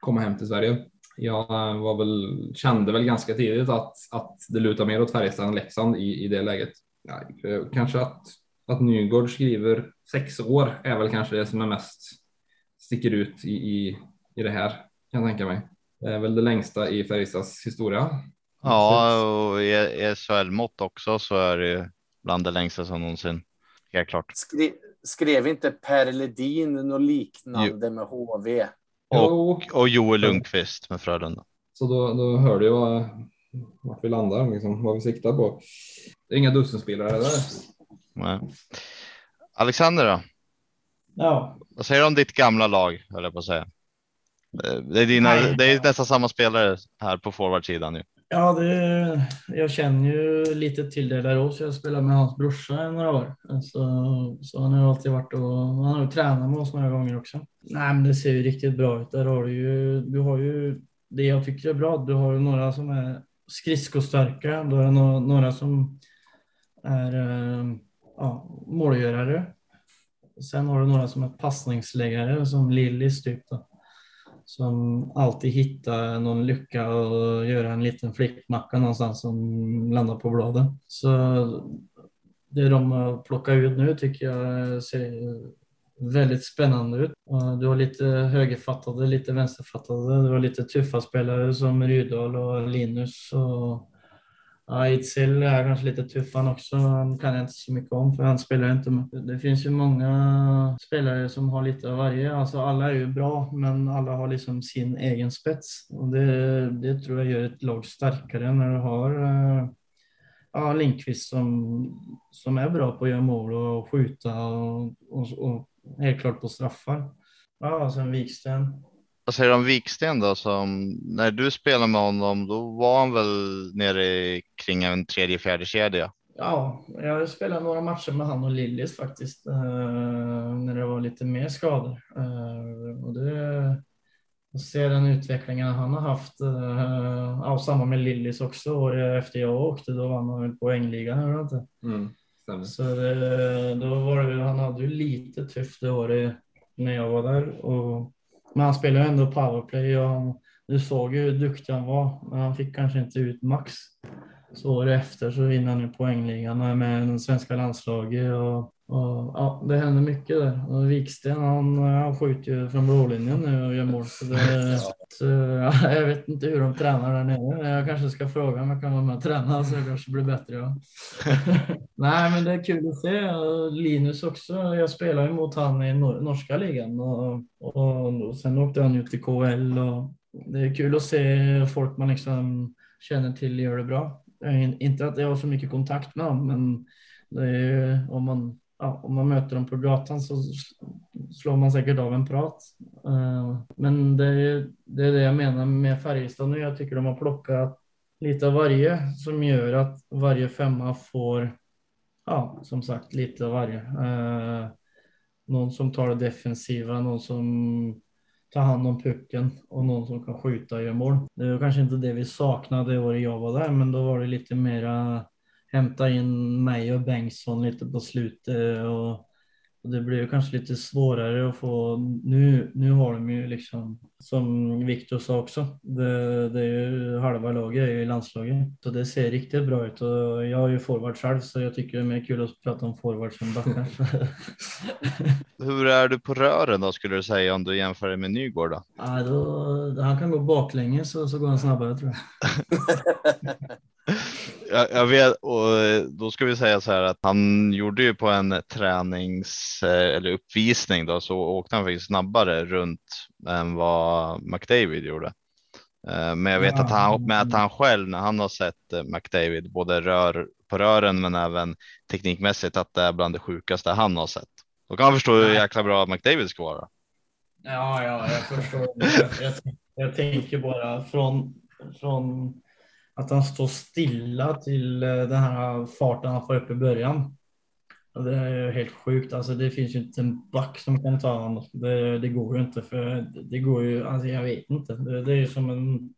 komma hem till Sverige. Jag eh, var väl, kände väl ganska tidigt att, att det lutar mer åt Färjestad än Leksand i, i det läget. Ja, eh, kanske att, att Nygård skriver sex år är väl kanske det som är mest sticker ut i, i, i det här kan jag tänka mig. Det är väl det längsta i Färjestads historia. Ja, och i SHL-mått också så är det bland det längsta som någonsin. Helt klart. Skri skrev inte Per Ledin något liknande jo. med HV? Och, och Joel Lundqvist med Frölunda. Så då, då hör du vad, vart vi landar, liksom, vad vi siktar på. Det är inga dussinspelare där. Nej. Alexander då? Ja. Vad säger du om ditt gamla lag, höll jag på att säga? Det är, dina, det är nästan samma spelare här på forwardsidan nu. Ja, det, jag känner ju lite till det där också. Jag spelade med hans brorsa i några år. Så, så han har alltid varit och han har ju tränat med oss några gånger också. Nej, men det ser ju riktigt bra ut. Där har du ju, du har ju det jag tycker är bra. Du har ju några som är skridskostarka. Du har några, några som är ja, målgörare. Sen har du några som är passningsläggare som Lillis typ. Då som alltid hittar någon lycka och gör en liten flickmacka någonstans som landar på bladen. Så det de har plockat ut nu tycker jag ser väldigt spännande ut. Du har lite högerfattade, lite vänsterfattade. Du har lite tuffa spelare som Rydahl och Linus och Ja, Itzel är kanske lite tuff han också. Han kan jag inte så mycket om för han spelar inte med. Det finns ju många spelare som har lite av varje. Alltså alla är ju bra, men alla har liksom sin egen spets. Och det, det tror jag gör ett lag starkare när du har eh, ja, Lindqvist som, som är bra på att göra mål och skjuta och, och, och helt klart på straffar. Ja, sen Wiksten vad säger du om Viksten då? Som, när du spelade med honom, då var han väl nere kring en tredje, fjärde kedja? Ja, jag spelade några matcher med han och Lillis faktiskt, eh, när det var lite mer skador. Eh, och det, att se den utvecklingen han har haft, eh, ja, samma med Lillis också, och efter jag åkte, då vann han väl poängligan, inte? Mm, Så det, då var det, han hade ju lite tufft det året när jag var där. Och men han spelar ändå powerplay och han, du såg ju hur duktig han var, men han fick kanske inte ut max. Så året efter så vinner han ju poängligan och är med i den svenska landslaget och och, ja, det händer mycket där. Och Viksten han, han skjuter ju från blålinjen nu och gör mål. Så det, ja, [laughs] jag vet inte hur de tränar där nere. Jag kanske ska fråga om jag kan vara med och träna så det kanske blir bättre. Ja. [laughs] Nej, men det är kul att se. Linus också. Jag spelar ju mot han i nor norska ligan och, och, och sen åkte han ut till KL. Och det är kul att se folk man liksom känner till gör det bra. Inte att jag har så mycket kontakt med dem, men det är, om man ja, om man möter dem på gatan så slår man säkert av en prat. Eh, men det är, det är det jag menar med Färjestad nu. Jag tycker de har plockat lite av varje som gör att varje femma får, ja, som sagt, lite av varje. Eh, någon som tar det defensiva, någon som tar hand om pucken och någon som kan skjuta och göra mål. Det var kanske inte det vi saknade året jag var där, men då var det lite mera hämta in mig och Bengtsson lite på slutet och, och det blev kanske lite svårare att få. Nu, nu har de ju liksom, som Viktor sa också, det, det är ju halva laget är i landslaget. Så det ser riktigt bra ut och jag är ju forward själv så jag tycker det är mer kul att prata om forward som backar. [laughs] Hur är du på rören då skulle du säga om du jämför med Nygård? Då? Ja, då, han kan gå baklänges så, så går han snabbare tror jag. [laughs] jag, jag vet och då ska vi säga så här att han gjorde ju på en tränings eller uppvisning då så åkte han faktiskt snabbare runt än vad McDavid gjorde. Men jag vet att han med att han själv när han har sett McDavid både rör på rören men även teknikmässigt att det är bland det sjukaste han har sett. Då kan man förstå hur jäkla bra McDavid ska vara. Ja, ja, jag förstår. Jag, jag tänker bara från, från att han står stilla till eh, den här farten han får upp i början. Det är helt sjukt. Alltså, det finns ju inte en back som kan ta honom. Det, det går ju inte. För det går ju, alltså, jag vet inte. Det, det är ju som en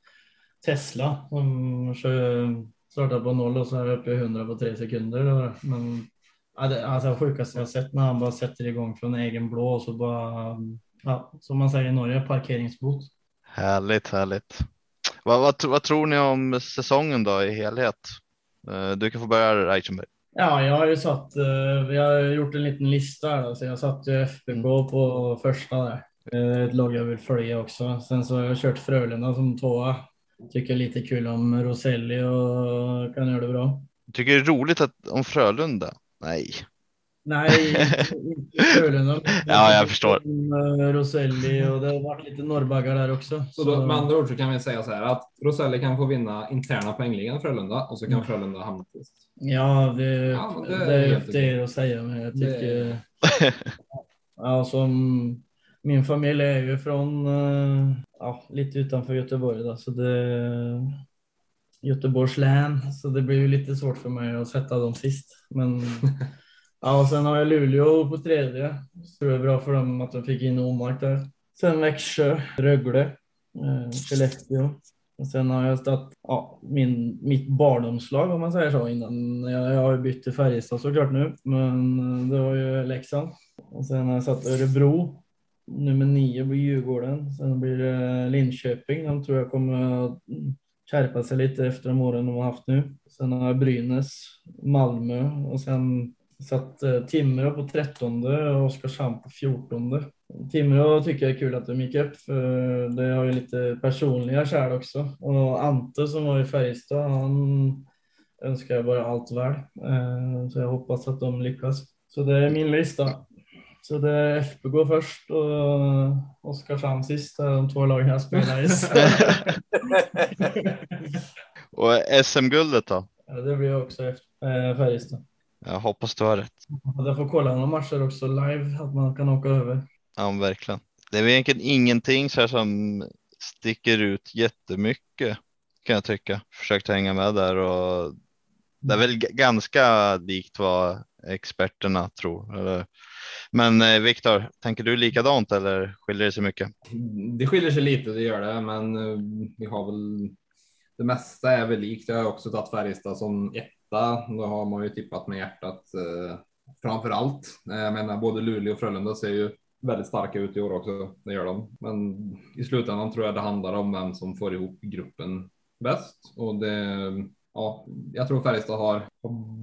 Tesla som kör, startar på noll och så är uppe i 100 på tre sekunder. Men alltså, det sjukaste jag sett när han bara sätter igång från egen blå och så bara, ja, som man säger i Norge, parkeringsbot. Härligt, härligt. Vad, vad, vad, tror ni om säsongen då i helhet? Eh, du kan få börja Reichenberg. Ja, jag har ju satt, eh, vi har gjort en liten lista, alltså jag satt ju FBK på första där. Eh, ett lag jag vill följa också. Sen så har jag kört Frölunda som tvåa. Tycker lite kul om Roselli och kan göra det bra. Tycker det är roligt att, om Frölunda? Nej. Nej, inte Frölunda. ja, jag förstår. Eh, Roselli och det har varit lite norrbaggar där också. Så, då, med andra ord så kan vi säga så här att Roselli kan få vinna interna poängligan Frölunda och så kan mm. Frölunda hamna sist. Ja, det, ja, det, det är upp till er att säga, men jag tycker. Det... [laughs] ja, som min familj är ju från eh, ja, lite utanför Göteborg, då, så det Göteborgs län, så det blir ju lite svårt för mig att sätta dem sist. Men [laughs] ja, och sen har jag Luleå på tredje. Så det är bra för dem att de fick in Omark där. Sen Växjö, Rögle, eh, Skellefteå. Och sen har jag stått, ja, min, mitt barndomslag om man säger så innan. Jag, jag har bytt till Färjestad såklart nu, men eh, det var ju Leksand. Och sen har jag satt Örebro, nummer nio på Djurgården. Sen blir det Linköping. De tror jag kommer att skärpa sig lite efter de åren de har haft nu. Sen har jag Brynäs, Malmö och sen satt eh, Timrå på 13 och Oskarshamn på 14. Timrå tycker jag är kul att de gick upp för det har ju lite personliga kärl också. Och Ante som var i Färjestad, han önskar jag bara allt väl. Eh, så jag hoppas att de lyckas. Så det är min lista. Så det är FBK först och Oskarshamn sist, de två lagen jag spelar i. [laughs] och SM-guldet då? Ja, det blir också äh, Färjestad. Jag hoppas du har rätt. Jag får kolla några matcher också live, att man kan åka över. Ja, verkligen. Det är egentligen ingenting så här som sticker ut jättemycket kan jag tycka. Försökt hänga med där och det är väl ganska likt vad experterna tror. Eller men eh, Viktor, tänker du likadant eller skiljer det sig mycket? Det skiljer sig lite, det gör det, men eh, vi har väl det mesta är väl likt. Jag har också tagit Färjestad som etta. Då har man ju tippat med hjärtat eh, framför allt. Eh, jag menar, både Luleå och Frölunda ser ju väldigt starka ut i år också. Det gör de, men i slutändan tror jag det handlar om vem som får ihop gruppen bäst och det. Ja, jag tror Färjestad har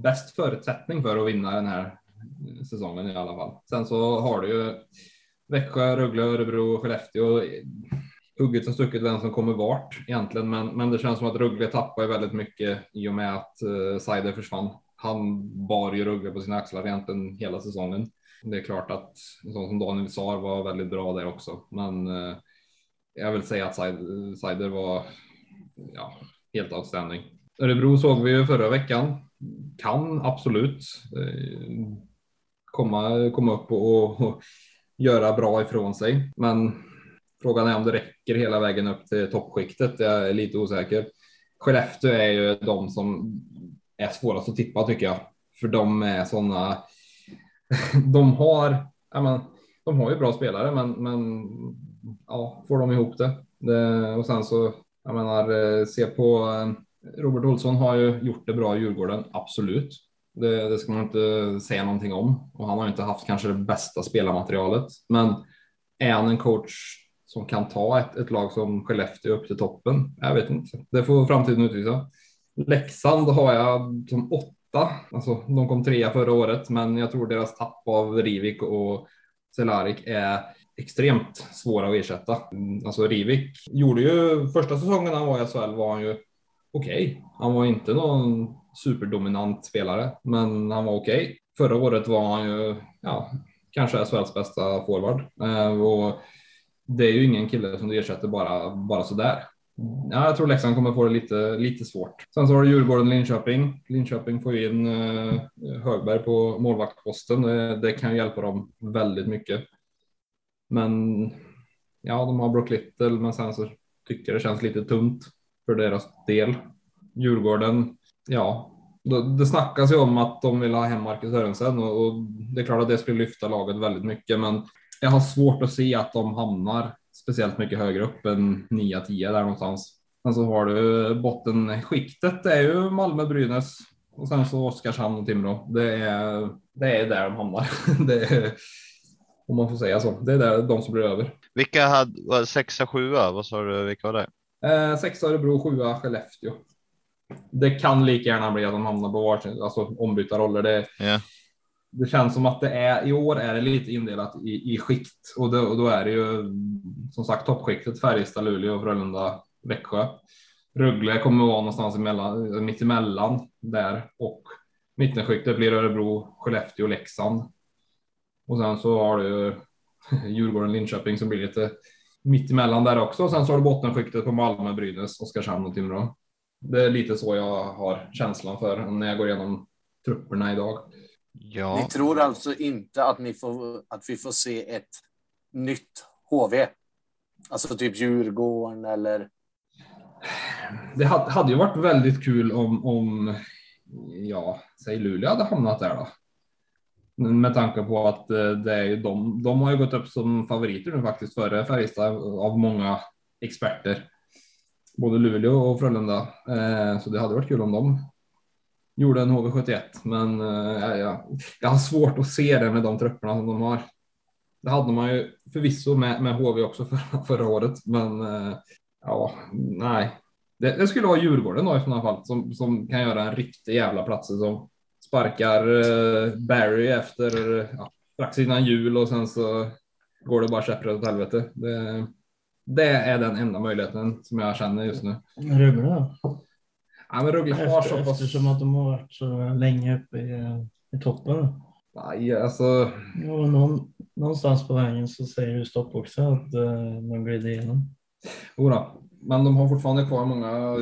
bäst förutsättning för att vinna den här eh, säsongen i alla fall. Sen så har du ju Växjö, Rögle, Örebro, Skellefteå. Hugget som stucket vem som kommer vart egentligen, men, men det känns som att Rögle tappar väldigt mycket i och med att uh, Seider försvann. Han bar ju Rögle på sina axlar egentligen hela säsongen. Det är klart att sånt som Daniel Saar var väldigt bra där också, men uh, jag vill säga att Seider var ja, helt outstanding. Örebro såg vi ju förra veckan. Kan absolut uh, komma, komma upp och, och göra bra ifrån sig. Men frågan är om det räcker hela vägen upp till toppskiktet. Jag är lite osäker. Skellefteå är ju de som är svårast att tippa tycker jag, för de är sådana. [laughs] De har, ja, men, de har ju bra spelare, men, men ja, får de ihop det? det och sen så, jag menar, eh, se på eh, Robert Olsson har ju gjort det bra i Djurgården, absolut. Det, det, ska man inte säga någonting om och han har inte haft kanske det bästa spelarmaterialet. Men är han en coach som kan ta ett, ett lag som Skellefteå upp till toppen? Jag vet inte. Det får framtiden utvisa. Leksand har jag som åtta. Alltså, de kom trea förra året, men jag tror deras tapp av Rivik och Cehlárik är extremt svåra att ersätta. Alltså Rivik gjorde ju första säsongen han var i SHL var han ju okej. Han var inte någon superdominant spelare, men han var okej. Förra året var han ju, ja, kanske SHLs bästa forward. Eh, och det är ju ingen kille som du ersätter bara, bara sådär. Ja, jag tror Leksand kommer få det lite, lite svårt. Sen så har du Djurgården Linköping. Linköping får ju in eh, Högberg på målvaktposten. Det, det kan ju hjälpa dem väldigt mycket. Men ja, de har Brock Little, men sen så tycker jag det känns lite tunt för deras del. Djurgården, ja, det snackas ju om att de vill ha hem Marcus Sörensen och, och det är klart att det skulle lyfta laget väldigt mycket, men jag har svårt att se att de hamnar speciellt mycket högre upp än 9-10 där någonstans. Sen så har du bottenskiktet, det är ju Malmö, Brynäs och sen så Oskarshamn och Timrå. Det är, det är där de hamnar. [laughs] Är, om man får säga så. Det är där de som blir över. Vilka hade sexa, sjua? Vad sa du? Vilka var det? Eh, sexa Örebro, sjua Skellefteå. Det kan lika gärna bli att de hamnar på varsin, alltså ombytta roller. Det, Ja det känns som att det är i år är det lite indelat i, i skikt och, då och då är det ju som sagt toppskiktet Färjestad, Luleå, Frölunda, Växjö. Rögle kommer vara någonstans emellan, mitt emellan där och mittenskiktet blir Örebro, Skellefteå, Leksand. Och sen så har du [laughs] Djurgården, Linköping som blir lite mitt emellan där också. Och sen så har du bottenskiktet på Malmö, Brynäs, Oskarshamn och Timrå. Det är lite så jag har känslan för när jag går igenom trupperna idag. Ja, Ni tror alltså inte att, ni får, att vi får se ett nytt HV? Alltså typ Djurgården eller... Det hade, ju varit väldigt kul om, om ja, säg Luleå hade hamnat där då. Med tanke på att eh, det är ju de, de har ju gått upp som favoriter nu faktiskt före Färjestad av många experter. Både Luleå och Frölunda. Eh, så det hade varit kul om de gjorde en HV71. Men eh, jag, jag har svårt att se det med de trupperna som de har. Det hade man ju förvisso med, med HV också förra, [laughs] förra året, men eh, ja, nej. Det, det skulle vara Djurgården då i sådana fall som, som kan göra en riktig jävla plats som sparkar eh, Barry efter ja, strax innan jul och sen så går det bara käpprätt åt helvete. Det, det är den enda möjligheten som jag känner just nu. Rögle då? Ja, men Rögle har så pass. eftersom att de har varit så länge uppe i, i toppen. Nej, alltså. Och någon, någonstans på vägen så säger ju stopp också att uh, de glider igenom. Jodå, men de har fortfarande kvar många,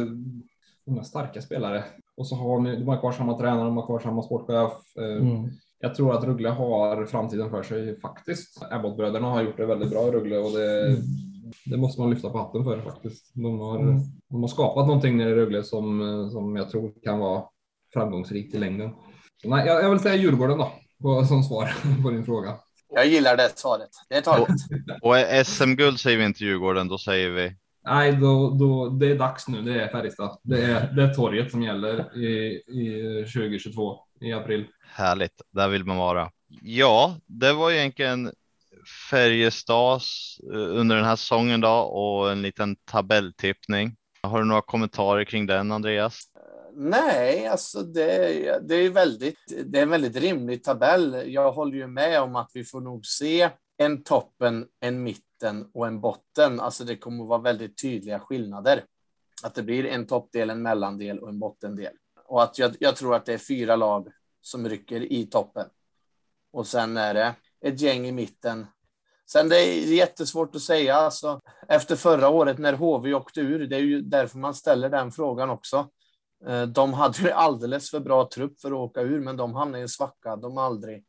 många starka spelare och så har de, de har kvar samma tränare, de har kvar samma sportchef. Eh, Mm. Jag tror att Rögle har framtiden för sig faktiskt. Abbott-bröderna har gjort det väldigt bra i Rögle och det, Mm. Det måste man lyfta på hatten för faktiskt. De har, Mm. de har skapat någonting nere i Rögle som, som jag tror kan vara framgångsrikt i längden. Så nej, jag, jag vill säga Djurgården då, på, som svar [laughs] på din fråga. Jag gillar det svaret. Det är taget. och SM-guld säger vi inte Djurgården, då säger vi Nej, då, då, det är dags nu. Det är Färjestad. Det är, det är torget som gäller i, i 2022 i april. härligt. Där vill man vara. Ja, det var egentligen Färjestads eh, under den här säsongen då och en liten tabelltippning. Har du några kommentarer kring den Andreas? Eh, nej, alltså det, är- det, är väldigt, det är en väldigt rimlig tabell. Jag håller ju med om att vi får nog se en toppen, en mitten och en botten. Alltså det kommer att vara väldigt tydliga skillnader. Att det blir en toppdel, en mellandel och en bottendel. Och att jag, jag tror att det är fyra lag som rycker i toppen. Och sen är det ett gäng i mitten. Sen det är jättesvårt att säga. Alltså, efter förra året när HV åkte ur, det är ju därför man ställer den frågan också. Eh, de hade ju alldeles för bra trupp för att åka ur, men de hamnade i en svacka de aldrig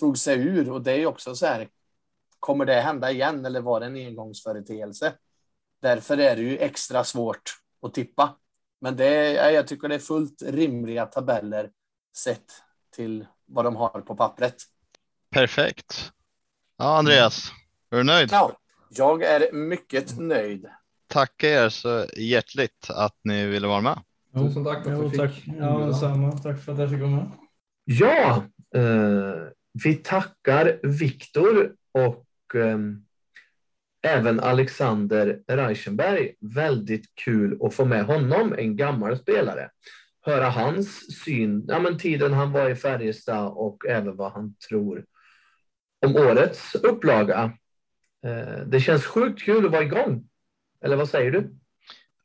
tog sig ur. Och det är ju också så här, kommer det hända igen eller var det en engångsföreteelse? Därför är det ju extra svårt att tippa. Men det är, jag tycker det är fullt rimliga tabeller sett till vad de har på pappret. Perfekt. Ja, Andreas, är du nöjd? Ja, jag är mycket nöjd. Tackar er så hjärtligt att ni ville vara med. Tusen tack för att fick Ja, detsamma. Tack för att jag fick vara med. Ja, eh, vi tackar Viktor och ehm, även Alexander Reichenberg. Väldigt kul att få med honom, en gammal spelare. Höra hans syn, ja, men tiden han var i Färjestad och även vad han tror om årets upplaga. Eh, det känns sjukt kul att vara igång. Eller vad säger du?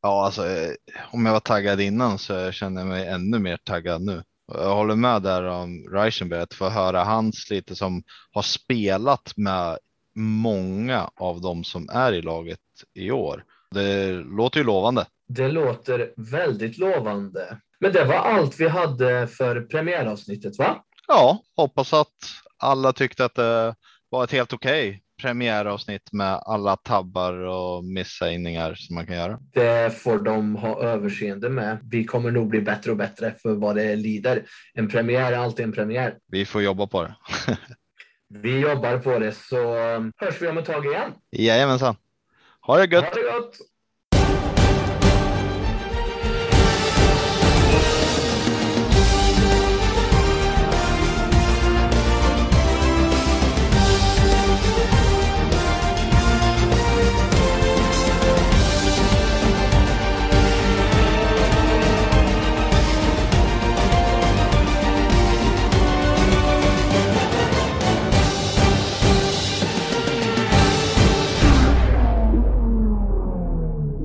Ja, alltså eh, om jag var taggad innan så känner jag mig ännu mer taggad nu. Jag håller med där om Reichenberg, att få höra hans lite som har spelat med många av dem som är i laget i år. Det låter ju lovande. Det låter väldigt lovande. Men det var allt vi hade för premiäravsnittet, va? Ja, hoppas att alla tyckte att det var ett helt okej okay premiäravsnitt med alla tabbar och missägningar som man kan göra. Det får de ha överseende med. Vi kommer nog bli bättre och bättre för vad det lider. En premiär är alltid en premiär. Vi får jobba på det. [laughs] vi jobbar på det så hörs vi om ett tag igen. Jajamensan. Ha det gött. Ha det gott.